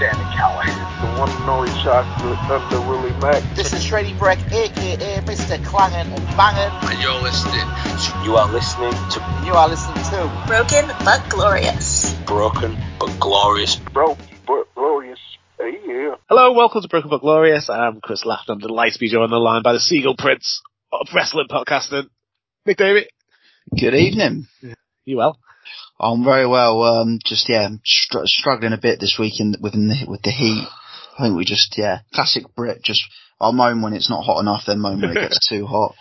Sami Callihan. The one and only chocolate Thunder Willie Mack. This is Shreddy Breck, aka Mr. Clangin' and Bangin'. And you're listening to. You are listening to. You are listening to. Broken but glorious. Broken but glorious. Broken but glorious. Hey, yeah. Hello, welcome to Broken but Glorious. I'm Chris Lappin. I'm delighted to be joined on the line by the Seagull Prince of wrestling podcasting, Nick Davie. Good evening. You well? I'm very well. Um, just yeah, str- struggling a bit this week in, within the, with the heat. I think we just yeah, classic Brit. Just I'll moan when it's not hot enough, then moan when it gets too hot.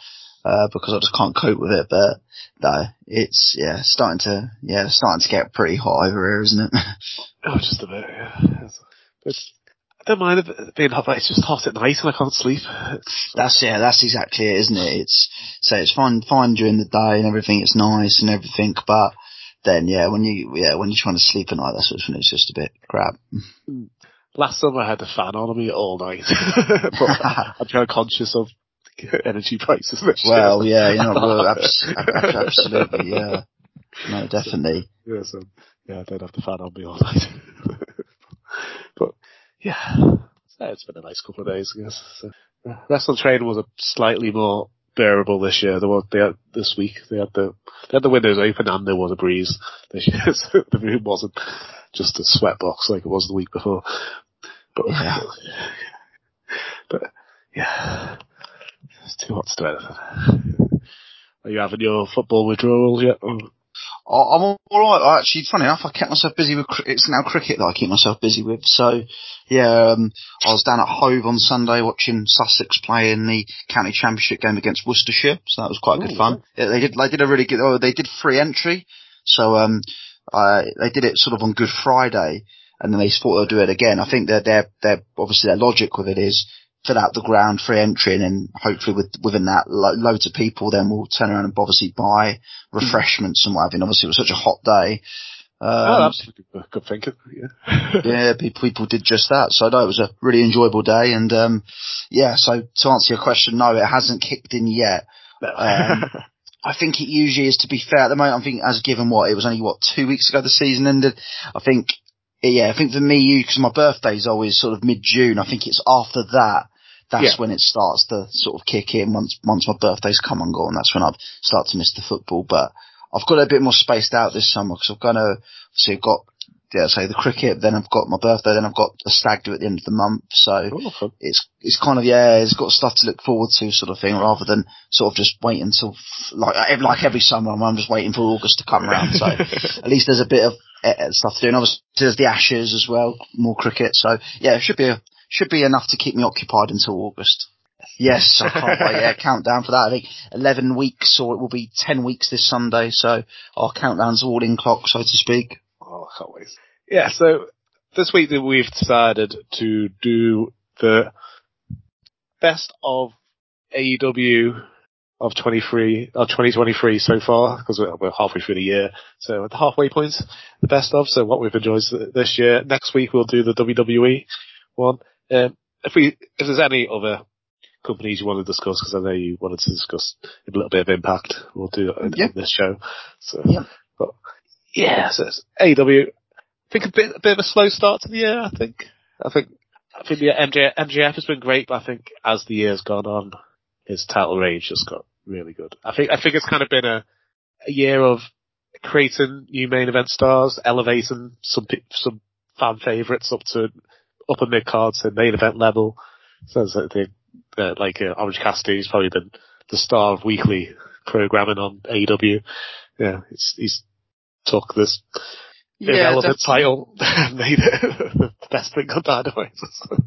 Uh, because I just can't cope with it. But no, it's yeah, starting to yeah, starting to get pretty hot over here, isn't it? Oh, just a bit, yeah. But I don't mind it being hot, but it's just hot at night and I can't sleep. It's, That's yeah, that's exactly it, isn't it? It's so it's fine, fine during the day and everything. It's nice and everything, but then yeah, when you yeah when you're trying to sleep at night, that's when it's just a bit crap. Hmm. last summer I had the fan on me all night, but I'm kind of conscious of energy prices. Well, year. yeah, you know, well, abs- ab- absolutely, yeah, no, definitely. Yeah, so yeah, I don't have the fan on me all night. but yeah, so it's been a nice couple of days, I guess. So, wrestling training was a slightly more bearable this year. There was they had, this week they had the they had the windows open and there was a breeze this year, so the room wasn't just a sweat box like it was the week before. But Yeah. but yeah, it's too hot to do anything. Are you having your football withdrawals yet? Or- I- I'm all right. Actually, funny enough, I kept myself busy with. It's now cricket that I keep myself busy with. So, yeah, um, I was down at Hove on Sunday watching Sussex play in the county championship game against Worcestershire. So that was quite good Ooh, fun. Yeah, they did. They did a really good. Oh, they did free entry. So, um, I they did it sort of on Good Friday, and then they thought they'll do it again. I think that their their obviously their logic with it is fill out the ground free entry, and then hopefully with within that lo- loads of people then will turn around and obviously buy refreshments and whatever. And obviously it was such a hot day. oh, Um, that's good, good thinking. Yeah. yeah, people, people did just that. So no, it was a really enjoyable day. And, um, yeah, so to answer your question, no, it hasn't kicked in yet. Um, I think it usually is to be fair at the moment. I think as given what, it was only what, two weeks ago the season ended. I think, yeah, I think for me, you, cause my birthday's always sort of mid-June. I think it's after that. That's Yeah. when it starts to sort of kick in once, once my birthday's come and gone. That's when I start to miss the football. But I've got a bit more spaced out this summer because I've got to, so I've got, yeah, say the cricket, then I've got my birthday, then I've got a stag do at the end of the month. So Oh, it's, it's kind of, yeah, it's got stuff to look forward to sort of thing rather than sort of just wait until, like, like every summer I'm just waiting for August to come around. So at least there's a bit of Uh, uh, stuff to do. And obviously there's the Ashes as well, more cricket. So yeah, it should be a, should be enough to keep me occupied until August. Yes, I can't wait. Yeah, countdown for that. I think 11 weeks or it will be 10 weeks this Sunday. So our countdown's all in clock, so to speak. Oh, I can't wait. Yeah, so this week that we've decided to do the best of AEW of 23, of 2023 so far, because we're, we're halfway through the year. So at the halfway point, the best of, so what we've enjoyed this year. Next week we'll do the WWE one. Um, if we, if there's any other companies you want to discuss, because I know you wanted to discuss a little bit of impact, we'll do it on Yeah. this show. So, Yeah. but yeah, so it's AEW. I think a bit, a bit of a slow start to the year. I think. I think. I think the MJ, MJF has been great, but I think as the year's gone on, his title range just got really good. I think. I think it's kind of been a, a year of creating new main event stars, elevating some some fan favorites up to upper mid cards and main event level. So I think uh, like uh, Orange Cassidy's probably been the star of weekly programming on AEW. Yeah, he's, he's took this irrelevant that's- title and made it the best thing on Dynamite.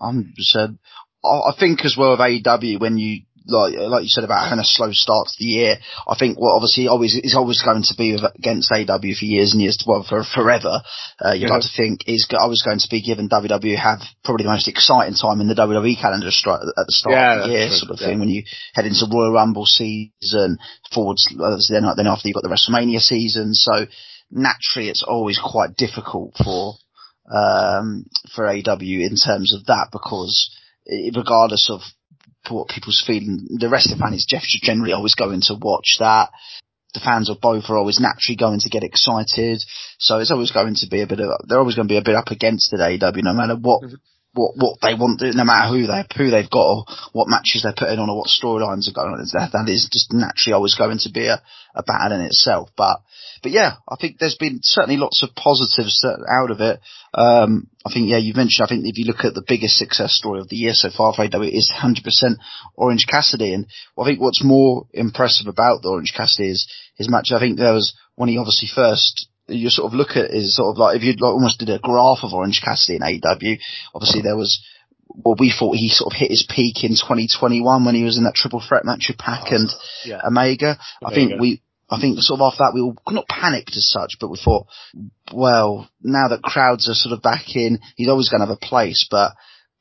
hundred percent. I think as well with AEW when you like like you said about having a slow start to the year. I think what obviously always is always going to be against AEW for years and years, well for forever. Uh, you'd Yeah. like to think is always going to be given WWE have probably the most exciting time in the WWE calendar stri- at the start Yeah, of the year, that's sort of true, thing. When you head into Royal Rumble season, forwards then then after you've got the WrestleMania season, so naturally it's always quite difficult for um, for AW in terms of that because regardless of what people's feeling, the wrestling fan is generally always going to watch that. The fans of both are always naturally going to get excited, so it's always going to be a bit of they're always going to be a bit up against it AW no matter what mm-hmm what what they want, no matter who they who they've got or what matches they're putting on or what storylines are going on. That that is just naturally always going to be a, a battle in itself. But but yeah, I think there's been certainly lots of positives out of it. Um, I think yeah, you mentioned. I think if you look at the biggest success story of the year so far for AW, it is 100% Orange Cassidy. And I think what's more impressive about the Orange Cassidy is his match. I think there was when he obviously first you sort of look at is sort of like if you like almost did a graph of Orange Cassidy in AEW. Obviously, there was well, we thought he sort of hit his peak in 2021 when he was in that triple threat match with Pac and yeah. Omega. Omega. I think we. I think sort of after that we were not panicked as such, but we thought, well, now that crowds are sort of back in, he's always going to have a place, but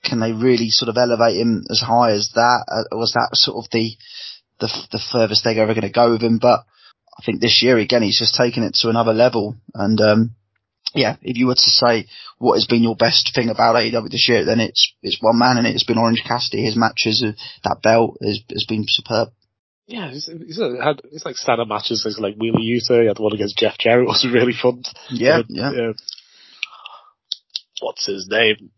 can they really sort of elevate him as high as that? Uh, was that sort of the, the, the furthest they're ever going to go with him? But I think this year again he's just taken it to another level. And um, yeah, if you were to say what has been your best thing about AEW this year, then it's it's one man and it's been Orange Cassidy. His matches, uh, that belt has has been superb. Yeah, he's, he's had it's like standard matches. It's like Wheeler Yuta. He had the one against Jeff Jarrett. It was really fun. Yeah, yeah. Uh, what's his name?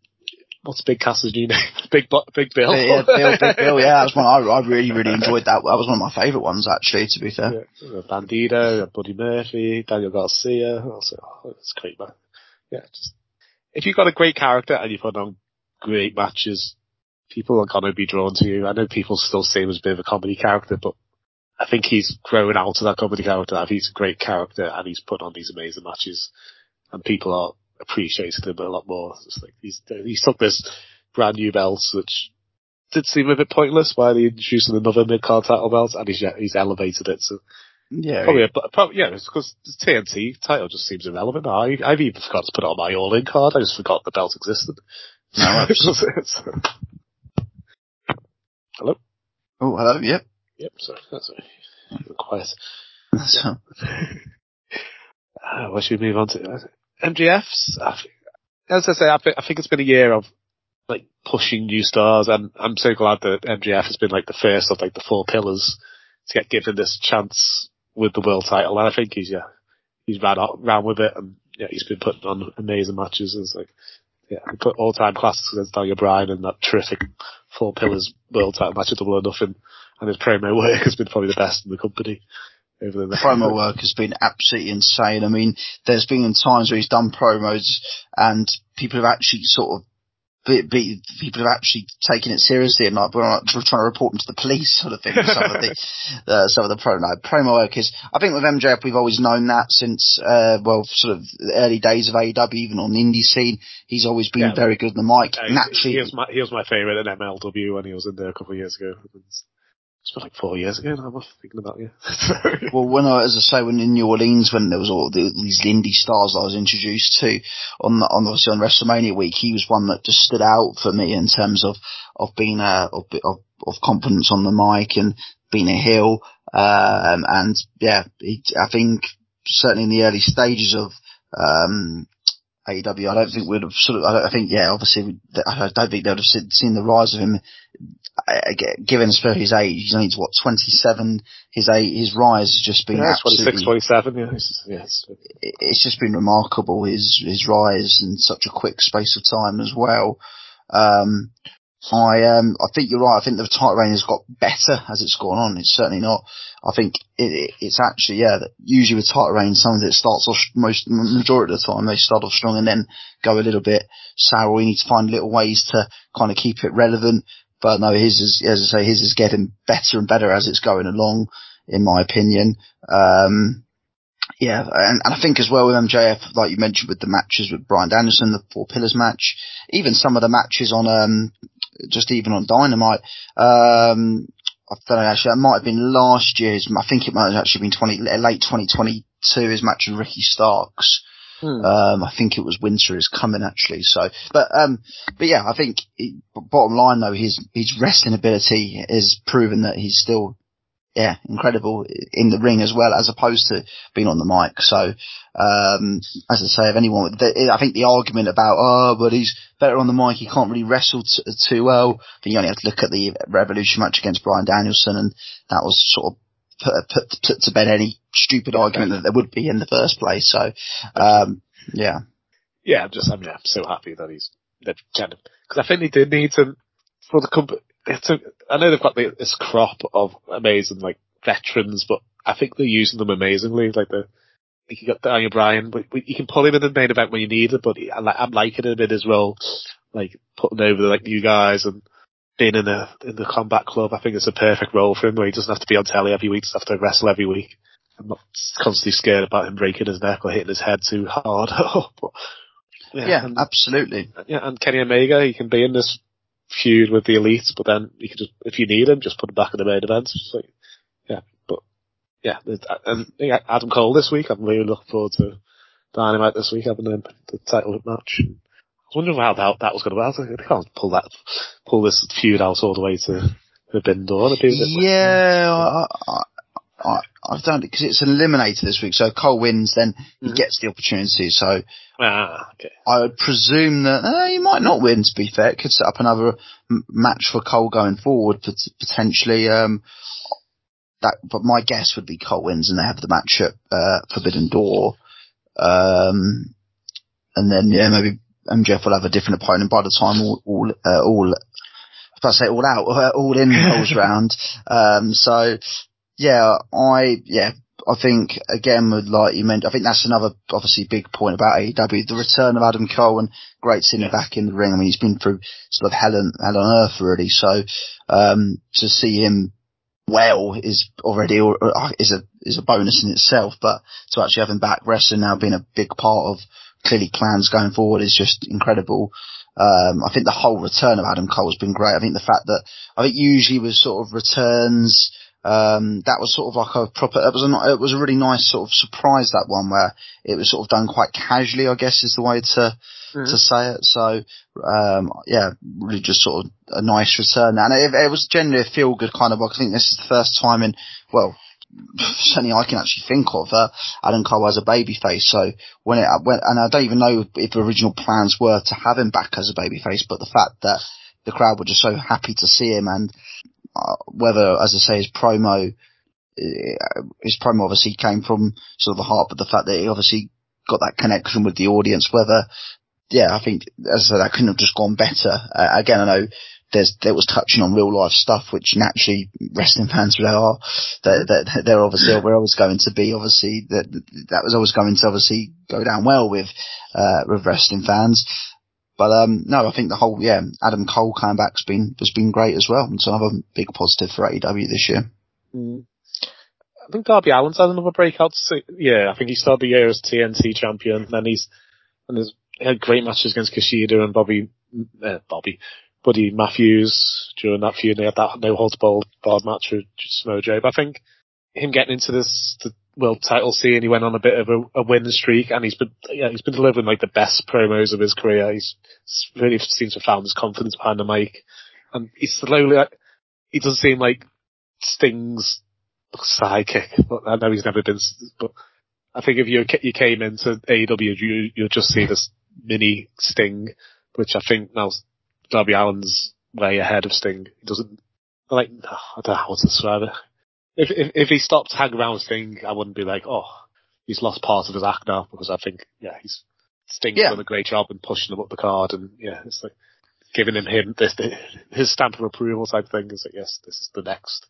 What's Big Cass's new name? Big Big Bill. yeah, Bill, Big Bill. Yeah, that's one I, I really, really enjoyed that. That was one of my favourite ones, actually. To be fair. Yeah. Uh, Bandito, uh, Buddy Murphy, Daniel Garcia. Also, oh, it's great, man. Yeah, just if you've got a great character and you've put on great matches, people are gonna be drawn to you. I know people still see him as a bit of a comedy character, but I think he's grown out of that comedy character. I think he's a great character and he's put on these amazing matches, and people are appreciated him a lot more. It's like he's he's took this brand new belt, which did seem a bit pointless while he introduced another mid card title belt, and he's he's elevated it. So yeah, probably, a, probably yeah, it's because the TNT title just seems irrelevant. I I've even forgot to put it on my All In card. I just forgot the belt existed. No, hello. Oh, hello. Yep. Yep. Sorry, that's right. quiet. So. uh, what should we move on to? MJF's, as I say, I think, I think it's been a year of like pushing new stars, and I'm so glad that MJF has been like the first of like the four pillars to get given this chance with the world title. And I think he's yeah, he's ran ran with it, and yeah, he's been putting on amazing matches. It's like yeah, put all time classics against Daniel Bryan and that terrific four pillars world title match at Double or Nothing, and his promo work has been probably the best in the company over the promo work has been absolutely insane. I mean, there's been times where he's done promos and people have actually sort of be, be, people have actually taken it seriously and like we're not trying to report them to the police sort of thing. some of the uh, some of the promo no, promo work is. I think with MJF we've always known that since uh, well sort of the early days of AEW, even on the indie scene, he's always been Yeah. very good on the mic. Yeah, Naturally, he was my he was my favourite in MLW when he was in there a couple of years ago. It's been like four years ago. now, I'm thinking about you. Well, when I, as I say, when in New Orleans, when there was all the, these indie stars I was introduced to on the, on obviously on WrestleMania week, he was one that just stood out for me in terms of of being a of of, of confidence on the mic and being a heel. Um, and yeah, he, I think certainly in the early stages of um, AEW, I don't think we'd have sort of. I, I think yeah, obviously, I don't think they'd have seen the rise of him. I- I get- Given especially his age, he's only what 27. His age, his rise has just been yeah, absolutely 26, 27, yeah. It's, yeah, it's, just been remarkable his his rise in such a quick space of time as well. Um, I um I think you're right. I think the tight reign has got better as it's gone on. It's certainly not. I think it, it, it's actually yeah. That usually with tight reign, some of it starts off most majority of the time they start off strong and then go a little bit sour. We need to find little ways to kind of keep it relevant. But no, his is as I say, his is getting better and better as it's going along, in my opinion. Um, yeah, and, and I think as well with MJF, like you mentioned with the matches with Bryan Danielson, the Four Pillars match, even some of the matches on, um, just even on Dynamite, um, I don't know, actually, that might have been last year's, I think it might have actually been 20, late 2022, his match with Ricky Starks. Hmm. Um, I think it was Winter is coming actually. So, but um, but yeah, I think it, bottom line though, his his wrestling ability is proven that he's still yeah, incredible in the ring as well, as opposed to being on the mic. So, um, as I say, if anyone, the, I think the argument about, oh, but he's better on the mic, he can't really wrestle t- too well. I think you only have to look at the Revolution match against Bryan Danielson, and that was sort of put, put, put to bed any stupid argument that there would be in the first place. So, um, yeah. Yeah, I'm just, I'm, yeah, I'm so happy that he's, that kind of, cause I think they did need to, for the company, I know they've got this crop of amazing, like, veterans, but I think they're using them amazingly. Like the, you got Daniel Bryan, but you can pull him in the main event when you need it, but I'm liking it a bit as well. Like, putting over the, like, new guys and, being in the in the combat club, I think it's a perfect role for him where he doesn't have to be on telly every week, doesn't have to wrestle every week. I'm not constantly scared about him breaking his neck or hitting his head too hard. but, yeah, yeah and, absolutely. Yeah, and Kenny Omega, he can be in this feud with the elites, but then you can just, if you need him, just put him back in the main event. Like, yeah, but yeah, and Adam Cole this week, I'm really looking forward to Dynamite this week having the, the title match. And, was wondering how that, that was going to work. I was They can't pull that, pull this feud out all the way to the bin door. Yeah, I, I, I've done it because it's an eliminator this week. So Cole wins, then he mm-hmm. gets the opportunity. So ah, okay. I would presume that uh, he might not win. To be fair, it could set up another m- match for Cole going forward, potentially. Um, that, but my guess would be Cole wins, and they have the match at uh, Forbidden Door. Um, and then yeah, maybe MJF will have a different opponent by the time all all uh, all if I say all out uh, all in rolls round. Um, so yeah, I yeah. I think again, with like you mentioned, I think that's another obviously big point about AEW, the return of Adam Cole and great seeing him back in the ring. I mean, he's been through sort of hell and hell on earth really. So, um, to see him well is already uh, is a is a bonus in itself. But to actually have him back wrestling now being a big part of clearly plans going forward is just incredible. Um, I think the whole return of Adam Cole has been great. I think the fact that I think usually with sort of returns, um, that was sort of like a proper. It was a it was a really nice sort of surprise that one where it was sort of done quite casually. I guess is the way to mm-hmm. to say it. So um, yeah, really just sort of a nice return, and it, it was generally a feel good kind of. I think this is the first time in well certainly I can actually think of uh, Adam Cole as a babyface. So when it when and I don't even know if original plans were to have him back as a babyface, but the fact that the crowd were just so happy to see him and uh, whether, as I say, his promo, uh, his promo obviously came from sort of the heart, but the fact that he obviously got that connection with the audience, whether, yeah, I think, as I said, that couldn't have just gone better. Uh, again, I know there's there was touching on real life stuff, which naturally wrestling fans really are. That they're obviously we're always going to be obviously that that was always going to obviously go down well with uh, with wrestling fans. But um, no, I think the whole yeah Adam Cole coming back's been has been great as well. It's another big positive for AEW this year. Mm. I think Darby Allin's had another breakout. Yeah, I think he started the year as TNT champion, and then he's and he's had great matches against Kushida and Bobby uh, Bobby Buddy Matthews during that feud. They had that no holds barred match with Samoa Joe. But I think him getting into this the world title scene, he went on a bit of a, a win streak, and he's been yeah he's been delivering like the best promos of his career. He's really seems to have found his confidence behind the mic, and he's slowly like he doesn't seem like Sting's sidekick. But I know he's never been, but I think if you you came into AEW, you you'll just see this mini Sting, which I think now Darby Allin's way ahead of Sting. He doesn't like I don't know how to describe it. If if if he stopped hanging around Sting, I wouldn't be like, oh, he's lost part of his act now because I think yeah, he's Sting's yeah. done a great job in pushing him up the card and yeah, it's like giving him him this his stamp of approval type thing. Is like yes, this is the next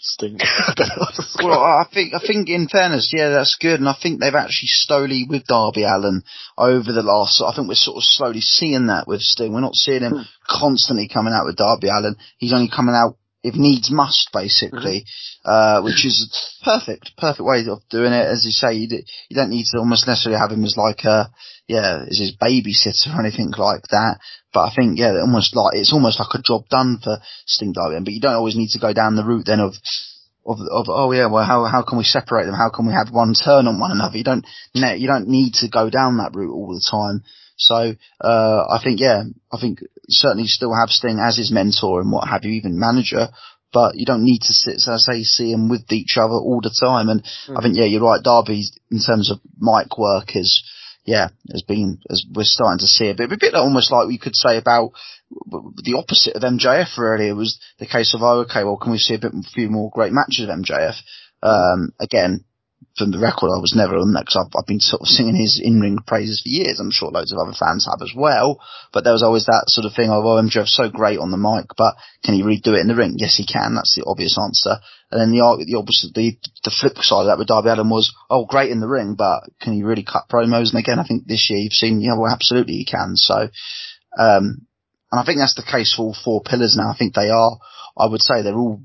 Sting. well, I think I think in fairness, yeah, that's good, and I think they've actually slowly with Darby Allin over the last. I think we're sort of slowly seeing that with Sting. We're not seeing him hmm. constantly coming out with Darby Allin. He's only coming out if needs must, basically, mm-hmm. uh, which is perfect, perfect way of doing it. As you say, you, d- you don't need to almost necessarily have him as like a, yeah, as his babysitter or anything like that. But I think, yeah, almost like, it's almost like a job done for Sting Darby, but you don't always need to go down the route then of, of, of, oh yeah, well, how, how can we separate them? How can we have one turn on one another? You don't, you don't need to go down that route all the time. So, uh, I think, yeah, I think certainly still have Sting as his mentor and what have you, even manager. but you don't need to sit, as I say, see them with each other all the time. And I think, yeah, you're right. Darby, in terms of mic work, is yeah, has been as we're starting to see a bit, a bit almost like we could say about the opposite of MJF. Really, it was the case of oh, okay, well, can we see a bit, a few more great matches of MJF? Um, again, from the record, I was never on that because I've, I've been sort of singing his in-ring praises for years. I'm sure loads of other fans have as well. But there was always that sort of thing of, oh, MJF's so great on the mic, but can he really do it in the ring? Yes, he can. That's the obvious answer. And then the, the opposite, the, the flip side of that with Darby Allin was, oh, great in the ring, but can he really cut promos? And again, I think this year you've seen, yeah, well, absolutely he can. So, um, and I think that's the case for all four pillars now. I think they are, I would say they're all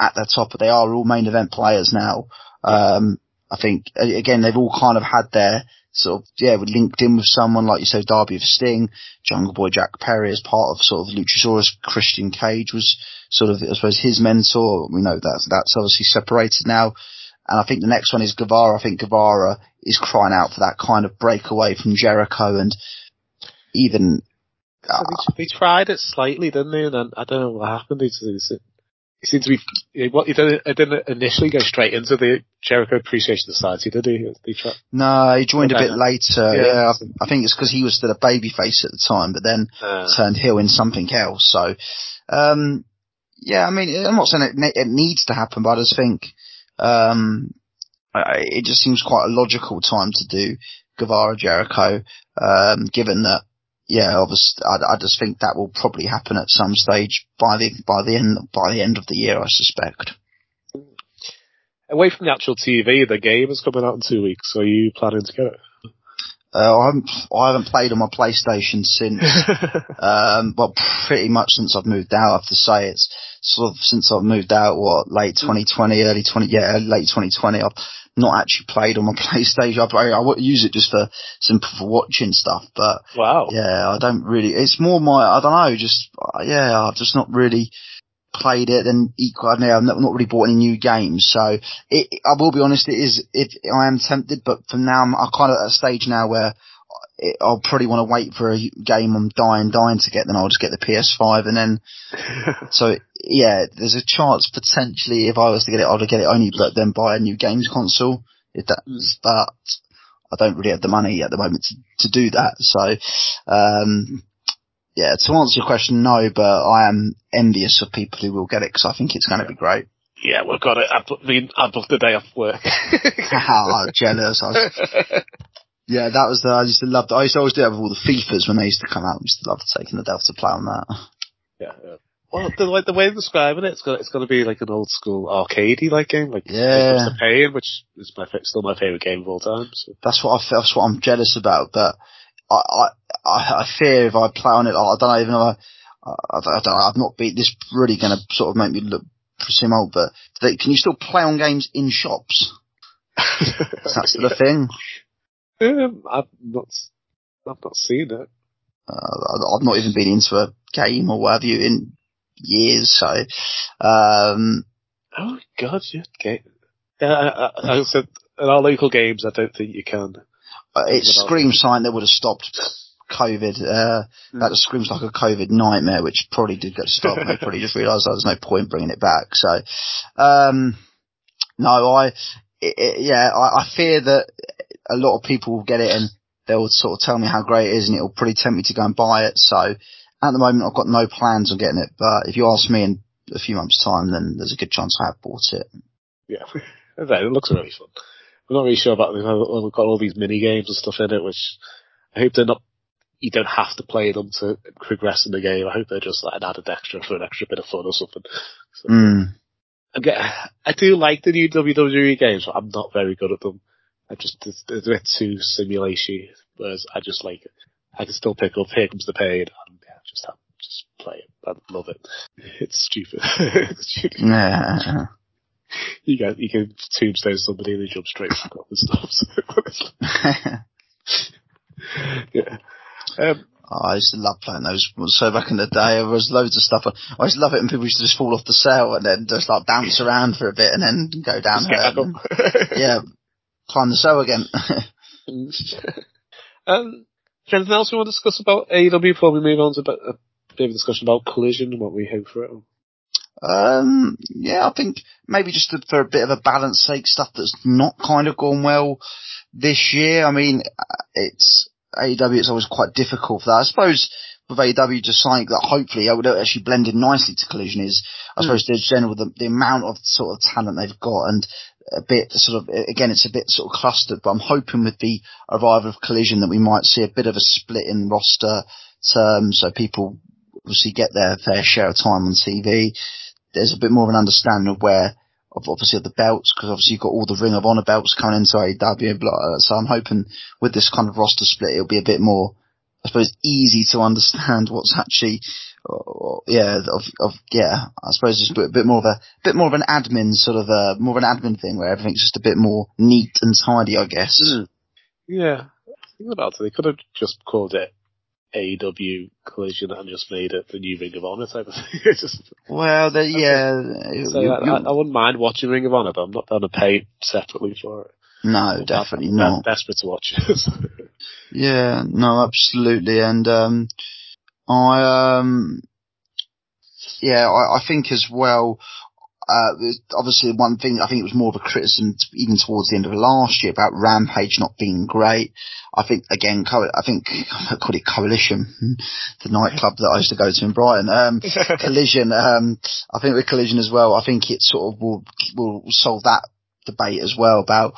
at their top, but they are all main event players now. Um, I think again they've all kind of had their sort of yeah, we linked in with someone like you said, Darby of Sting, Jungle Boy Jack Perry as part of sort of Luchasaurus. Christian Cage was sort of I suppose his mentor. We know that that's obviously separated now. And I think the next one is Guevara. I think Guevara is crying out for that kind of breakaway from Jericho and even. Uh, they, they, tried it slightly, didn't they? And I don't know what happened. He, he seemed to be. What he didn't, he didn't initially go straight into the Jericho Appreciation Society, did he? he tried, no, he joined a bit later. Yeah, yeah I, I, think it's because he was still a babyface at the time, but then uh, turned heel in something else. So, um, yeah, I mean, I'm not saying it, it needs to happen, but I just think um, it just seems quite a logical time to do Guevara Jericho, um, given that yeah, obviously, I, I, just think that will probably happen at some stage by the by the end by the end of the year, I suspect. Away from the actual TV, the game is coming out in two weeks. Are you planning to get it? Uh, I haven't I haven't played on my PlayStation since, um, well, pretty much since I've moved out. I have to say it's sort of since I've moved out. What late 2020, early 20, yeah, late 2020. I've not actually played on my PlayStation. I, I, I use it just for simple for watching stuff, but wow, yeah, I don't really. It's more my I don't know, just uh, yeah, I've just not really played it and equal. I've not, not really bought any new games, so it, I will be honest. It is if I am tempted, but for now I'm, I'm kind of at a stage now where it, I'll probably want to wait for a game I'm dying, dying to get, then I'll just get the PS5 and then, so yeah, there's a chance potentially if I was to get it, I'd get it only, but then buy a new games console. If that, mm. but I don't really have the money at the moment to, to do that. So, um, yeah, to answer your question, no, but I am envious of people who will get it because I think it's going to be great. Yeah, we've got it. I mean, I booked the day off work. How jealous. I was, Yeah, that was the, I used to love that. I used to always do that with all the FIFAs when they used to come out. I used to love taking the Delta play on that. Yeah, yeah. Well, the, like, the way they're describing it, it's gonna, it's gonna be like an old school arcadey like game, like yeah. the Pain, which is my still my favorite game of all time. So. That's what I that's what I'm jealous about. But I I I fear if I play on it, I don't even know. I, I, I don't, I've not beat this. Really going to sort of make me look presume old. But they, can you still play on games in shops? That's the yeah. thing. Um, I've not, I've not seen it. Uh, I've not even been into a game or what have you in years, so, um, Oh god, yeah, okay. Yeah, I, I, I said, in our local games, I don't think you can. Uh, it screams sign that would have stopped COVID. Uh, mm. that just screams like a COVID nightmare, which probably did get stopped. and they probably just realised there was no point bringing it back. So, um, no, I, it, it, yeah, I, I fear that a lot of people will get it and they'll sort of tell me how great it is and it'll pretty tempt me to go and buy it. So at the moment I've got no plans on getting it, but if you ask me in a few months time, then there's a good chance I have bought it. Yeah, it looks really fun. I'm not really sure about them. We've got all these mini games and stuff in it, which I hope they're not. You don't have to play them to progress in the game. I hope they're just like an added extra for an extra bit of fun or something. So, mm. I do like the new WWE games, but I'm not very good at them. I just it's, it's a bit too simulation. Whereas I just like it. I can still pick up Here Comes the Pain and just have, just play it. I love it. It's stupid. it's stupid. Yeah. You can you can tombstone somebody and they jump straight back up and stuff. yeah. Um, Oh, I used to love playing those. So back in the day, there was loads of stuff. I used to love it when people used to just fall off the cell and then just like bounce around for a bit and then go down. And, yeah, climb the cell again. um, is there anything else we want to discuss about AEW before we move on to a bit of a discussion about Collision and what we hope for it? Um, yeah, I think maybe just for a bit of a balance sake, stuff that's not kind of gone well this year. I mean, it's AEW. It's always quite difficult for that. I suppose with AEW, just something that hopefully I would actually blend in nicely to Collision is, I Mm. suppose, the general the, the amount of sort of talent they've got and a bit sort of again, it's a bit sort of clustered. But I'm hoping with the arrival of Collision that we might see a bit of a split in roster terms, so people obviously get their fair share of time on TV. There's a bit more of an understanding of where, of obviously of the belts, because obviously you've got all the Ring of Honor belts coming into AEW. So I'm hoping with this kind of roster split, it'll be a bit more, I suppose, easy to understand what's actually, or, or, yeah, of, of, yeah, I suppose it's a bit, more of a, bit more of an admin sort of a, more of an admin thing where everything's just a bit more neat and tidy, I guess. Mm. Yeah. Think about it. They could have just called it AEW Collision and just made it the new Ring of Honor type of thing. Just, Well, the, yeah, so you- I, I wouldn't mind watching Ring of Honor, but I'm not going to pay separately for it. No, I'm definitely not. desperate to watch. Yeah, no, absolutely. And, um, I, um, yeah, I, I think as well, uh, obviously one thing, I think it was more of a criticism t- even towards the end of last year about Rampage not being great. I think, again, co- I think, I call it Coalition, the nightclub that I used to go to in Brighton. Um, Collision, um, I think with Collision as well, I think it sort of will, will solve that debate as well about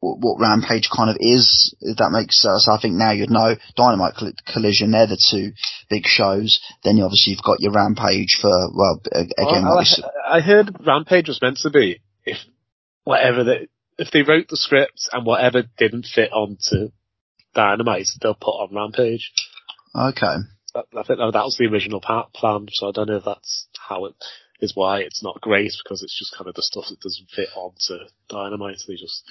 what, what Rampage kind of is, if that makes sense. I think now you'd know Dynamite Coll- Collision, they're the two big shows. Then you obviously you've got your Rampage for, well, again, Well, like I, I heard Rampage was meant to be if whatever they if they wrote the script and whatever didn't fit onto Dynamite, they'll put on Rampage. okay. That, I think that was the original plan, so I don't know if that's how it is. Why it's not great because it's just kind of the stuff that doesn't fit onto Dynamite. They just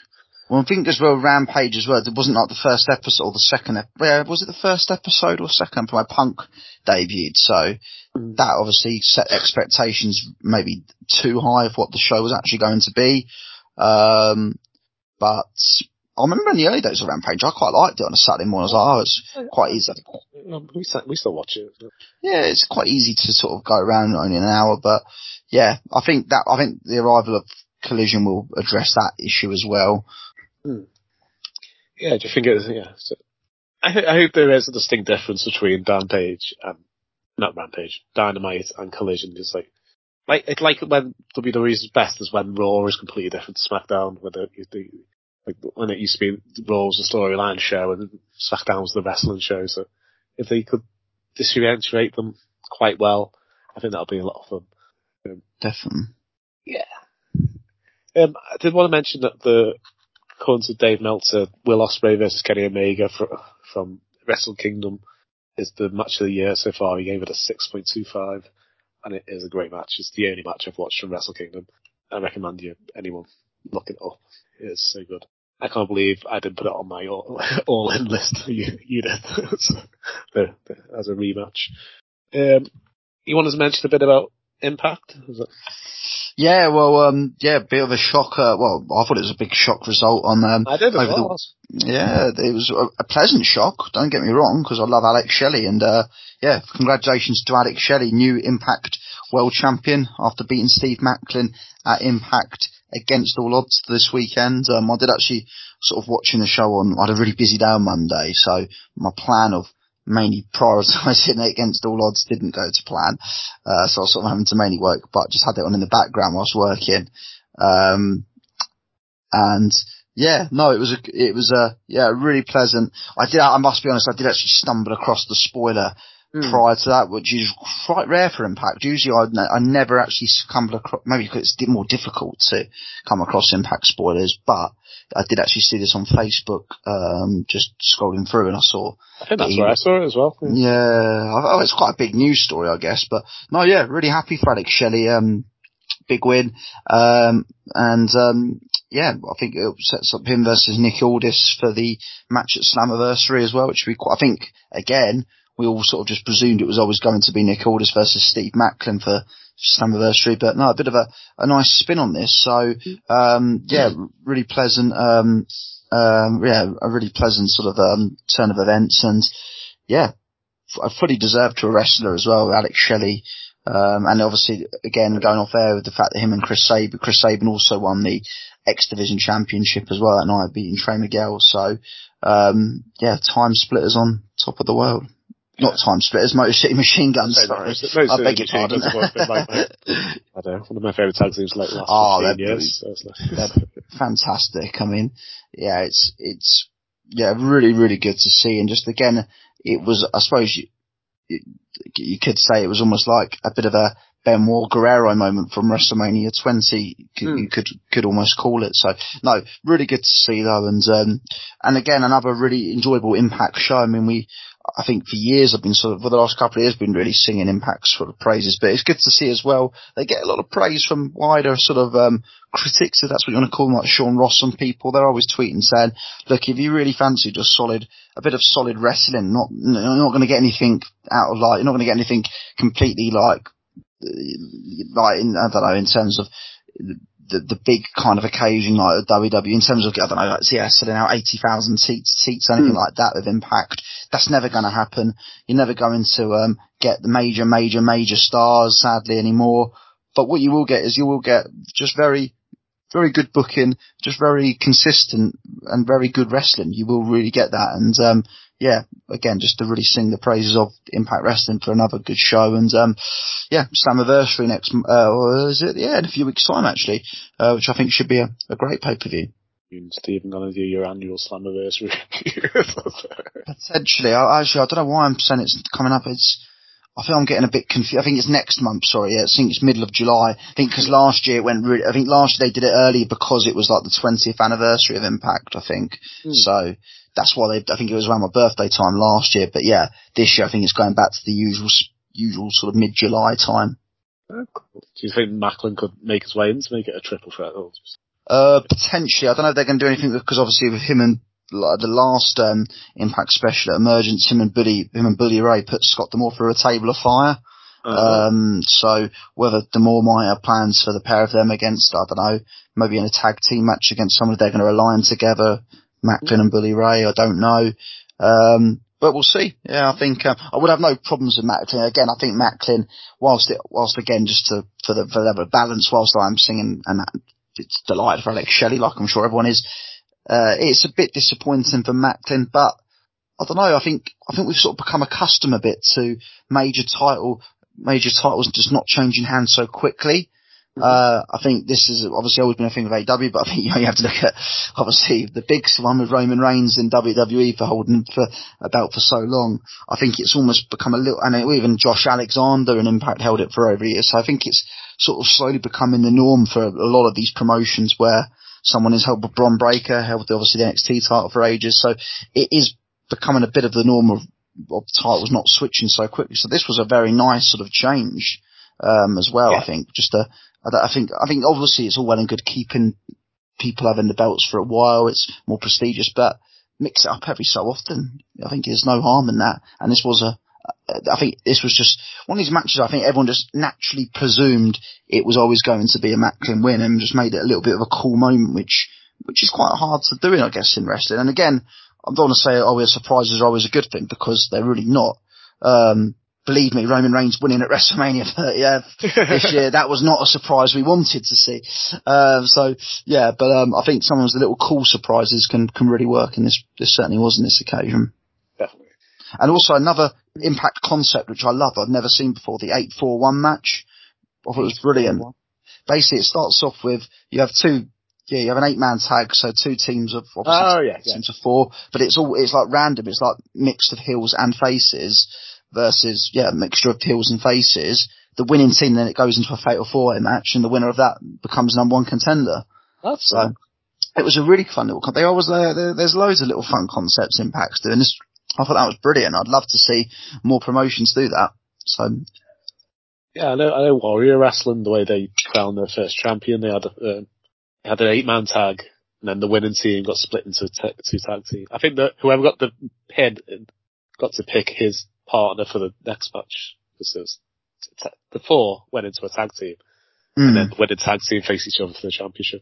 Well, I think as well, Rampage as well, it wasn't like the first episode or the second, yeah, was it the first episode or second when Punk debuted? So Mm. that obviously set expectations maybe too high of what the show was actually going to be. Um, but I remember in the early days of Rampage, I quite liked it on a Saturday morning. I was like, oh, it's oh, quite easy. we still, we still watch it. Yeah, it's quite easy to sort of go around only an hour, but yeah, I think that, I think the arrival of Collision will address that issue as well. Hmm. Yeah, do you think it is? Yeah. So, I, ho- I hope there is a distinct difference between Rampage and not Rampage, Dynamite and Collision. Just like like it's like when WWE's best is when Raw is completely different to SmackDown. When it, the, like when it used to be Raw was a storyline show and SmackDown was the wrestling show. So if they could differentiate them quite well, I think that'll be a lot of fun. Definitely. Yeah. Um, I did want to mention that the according to Dave Meltzer, Will Ospreay versus Kenny Omega fr- from Wrestle Kingdom is the match of the year so far. He gave it a 6.25, and it is a great match. It's the only match I've watched from Wrestle Kingdom. I recommend you anyone look it up. It is so good. I can't believe I didn't put it on my all, all in list. You, you did So, the, the, as a rematch. Um, you wanted to mention a bit about Impact? Yeah, well, um, yeah, bit of a shocker. Well, I thought it was a big shock result on um, I did as over well. the yeah, it was a, a pleasant shock. Don't get me wrong, because I love Alex Shelley, and uh, yeah, congratulations to Alex Shelley, new Impact World Champion after beating Steve Maclin at Impact against all odds this weekend. Um, I did actually sort of watching the show on. I had a really busy day on Monday, so my plan of mainly prioritising it against all odds didn't go to plan. Uh, so I was sort of having to mainly work, but just had it on in the background whilst working. Um, and yeah, no, it was a, it was a, yeah, really pleasant. I did, I must be honest, I did actually stumble across the spoiler Hmm. prior to that, which is quite rare for Impact. Usually I, I never actually stumble across, maybe because it's more difficult to come across Impact spoilers, but I did actually see this on Facebook, um, just scrolling through and I saw I think that's he- where I saw it as well. yeah, oh, it's quite a big news story, I guess. But no, yeah, really happy for Alex Shelley. Um, big win. Um, and um, yeah, I think it sets up him versus Nick Aldis for the match at Slammiversary as well, which would be quite. I think again, we all sort of just presumed it was always going to be Nick Aldis versus Steve Maclin for Slammiversary, but no, a bit of a, a nice spin on this. So um, yeah, really pleasant. Um, um, yeah, a really pleasant sort of um, turn of events, and yeah, f- fully deserved to a wrestler as well. Alex Shelley, Um, and obviously, again, going off there with the fact that him and Chris Sabin, Chris Sabin also won the X Division Championship as well that night, beating Trey Miguel. So, um, yeah, time splitters on top of the world. Not time splitters, Motor City Machine Guns. Sorry, Motor I beg your pardon. Guns have always been like my- I don't know, one of my favourite tag teams like last Oh, 15 they're years. So it's like, They're fantastic. I mean, yeah, it's it's yeah, really really good to see. And just again, it was I suppose you you could say it was almost like a bit of a Benoit Guerrero moment from WrestleMania 20. You could, Hmm. you could could almost call it. So no, really good to see though. And um, and again, another really enjoyable Impact show. I mean, we. I think for years I've been sort of, for the last couple of years, been really singing Impact's sort of praises, but it's good to see as well. They get a lot of praise from wider sort of, um, critics, if that's what you want to call them, like Sean Ross and people. They're always tweeting saying, look, if you really fancy just solid, a bit of solid wrestling, not, you're not going to get anything out of like, you're not going to get anything completely like, like in, I don't know, in terms of the, the big kind of occasion like the WWE in terms of, I don't know, like, yeah, selling out 80,000 seats, seats, anything Hmm. like that with Impact. That's never going to happen. You're never going to, um, get the major, major, major stars, sadly, anymore. But what you will get is you will get just very, very good booking, just very consistent and very good wrestling. You will really get that. And, um, yeah, again, just to really sing the praises of Impact Wrestling for another good show. And, um, yeah, Slammiversary next, uh, or is it? Yeah, in a few weeks time actually, uh, which I think should be a, a great pay-per-view. you and Stephen going to do your annual Slammiversary. Potentially, I, actually, I don't know why I'm saying it's coming up. It's, I think I'm getting a bit confused. I think it's next month. Sorry, yeah, I think it's middle of July. I think because last year it went. Really, I think last year they did it early because it was like the 20th anniversary of Impact. I think so. That's why they. I think it was around my birthday time last year. But yeah, this year I think it's going back to the usual, usual sort of mid July time. Do you think Maclin could make his way in to make it a triple threat? Uh, potentially. I don't know if they're going to do anything because obviously with him and the last um, Impact special at Emergence, him and Buddy, him and Bully Ray put Scott D'Amore through a table of fire. Uh, Um, so whether D'Amore might have plans for the pair of them against, I don't know, maybe in a tag team match against someone they're going to align together, Maclin and Bully Ray, I don't know. Um, but we'll see. Yeah, I think uh, I would have no problems with Maclin. Again, I think Maclin, whilst it, whilst again, just to for the for the level of balance, whilst I'm singing and it's delighted for Alex Shelley, like I'm sure everyone is. Uh, it's a bit disappointing for Maclin, but I don't know. I think I think we've sort of become accustomed a bit to major title major titles just not changing hands so quickly. Uh, I think this has obviously always been a thing with AW, but I think you, know, you have to look at obviously the big one with Roman Reigns in WWE for holding for a belt for so long. I think it's almost become a little, and even Josh Alexander and Impact held it for over a year. So I think it's sort of slowly becoming the norm for a lot of these promotions where someone has held with Bron Breakker, held obviously the NXT title for ages. So it is becoming a bit of the norm of, of titles not switching so quickly. So this was a very nice sort of change, um, as well. I think just a, I think, I think obviously it's all well and good keeping people having the belts for a while. It's more prestigious, but mix it up every so often. I think there's no harm in that. And this was a, I think this was just one of these matches. I think everyone just naturally presumed it was always going to be a Maclin win, and just made it a little bit of a cool moment, which which is quite hard to do, in I guess, in wrestling. And again, I don't want to say oh, surprises are always a good thing because they're really not. Um, believe me, Roman Reigns winning at WrestleMania 30 this year, that was not a surprise we wanted to see. Um, so yeah, but um, I think some of the little cool surprises can can really work, and this this certainly was on this occasion. Definitely. And also another Impact concept which I love, I've never seen before, the 8-4-1 match. I thought it was brilliant. Basically, it starts off with, you have two, yeah, you have an eight-man tag, so two teams of, obviously, Oh, yeah, yeah. teams of four, but it's all, it's like random, it's like mixed of heels and faces versus, yeah, a mixture of heels and faces. The winning team then it goes into a fatal four-way match, and the winner of that becomes number one contender. That's So it was a really fun little. Con- they always there, there's loads of little fun concepts Impact's doing. This, I thought that was brilliant. I'd love to see more promotions do that. So Yeah, I know, I know Warrior Wrestling, the way they crowned their first champion, they had, a, uh, they had an eight man tag, and then the winning team got split into ta- two tag teams. I think that whoever got the pin got to pick his partner for the next match. Because it the four went into a tag team, mm, and then when the tag team faced each other for the championship.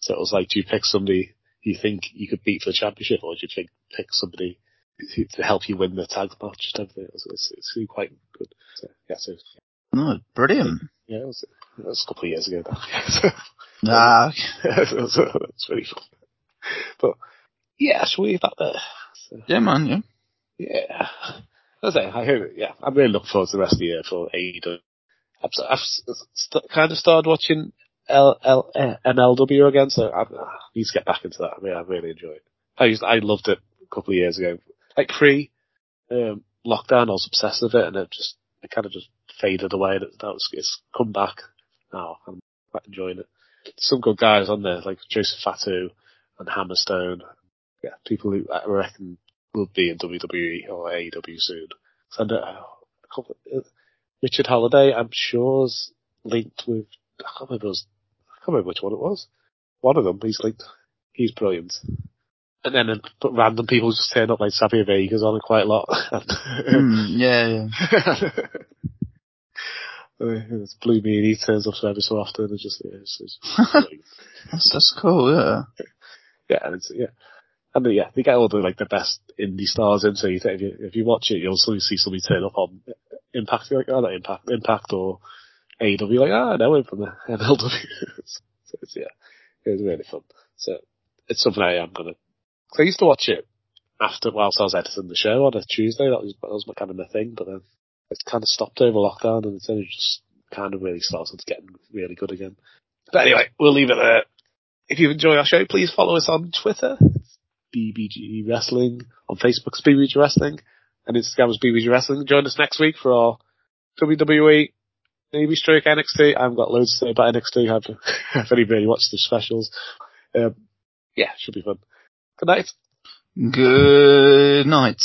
So it was like, do you pick somebody you think you could beat for the championship, or do you think pick somebody to help you win the tag match and everything? It's, it's, it's really quite good. So, yeah, so Oh, brilliant. Yeah, it was, it was a couple of years ago now. Ah, it was, it was really fun. But yeah, shall we that there? So, yeah, man, yeah. yeah. I say, I hope, yeah, I'm really looking forward to the rest of the year for AEW. I've, I've st- kind of started watching L, L, uh, MLW again, so I, I need to get back into that. I mean, I really enjoyed it. I used, I loved it a couple of years ago. Like pre, um, lockdown, I was obsessed with it and it just, it kind of just faded away and it, that was, it's come back now. I'm quite enjoying it. Some good guys on there, like Joseph Fatu and Hammerstone. Yeah, people who I reckon will be in WWE or AEW soon. So know, uh, Richard Holliday, I'm sure, is linked with. I can't remember. Was, I can't remember which one it was. One of them. He's linked. He's brilliant. And then uh, but random people just turn up like Savio Vega's on it quite a lot. Mm, yeah, yeah. it's Blue Meanie, he turns up every so often and just, it's, it's That's, that's cool, yeah. yeah, and it's, yeah. And yeah, they get all the like the best indie stars in. So you, if you if you watch it, you'll still see somebody turn up on Impact. You're like, oh, not Impact, Impact or AEW. Like, ah, I know him from the MLW. so it's, yeah, it was really fun. So it's something I am gonna. Cause I used to watch it after whilst I was editing the show on a Tuesday. That was that was my kind of my thing. But then it's kind of stopped over lockdown, and it's only just kind of really started getting really good again. But anyway, we'll leave it there. If you enjoy our show, please follow us on Twitter. BBG Wrestling. On Facebook, it's BBG Wrestling. And Instagram is BBG Wrestling. Join us next week for our WWE, maybe stroke NXT. I haven't got loads to say about NXT. I've, only watched the specials. Um, yeah, should be fun. Good night. Good night.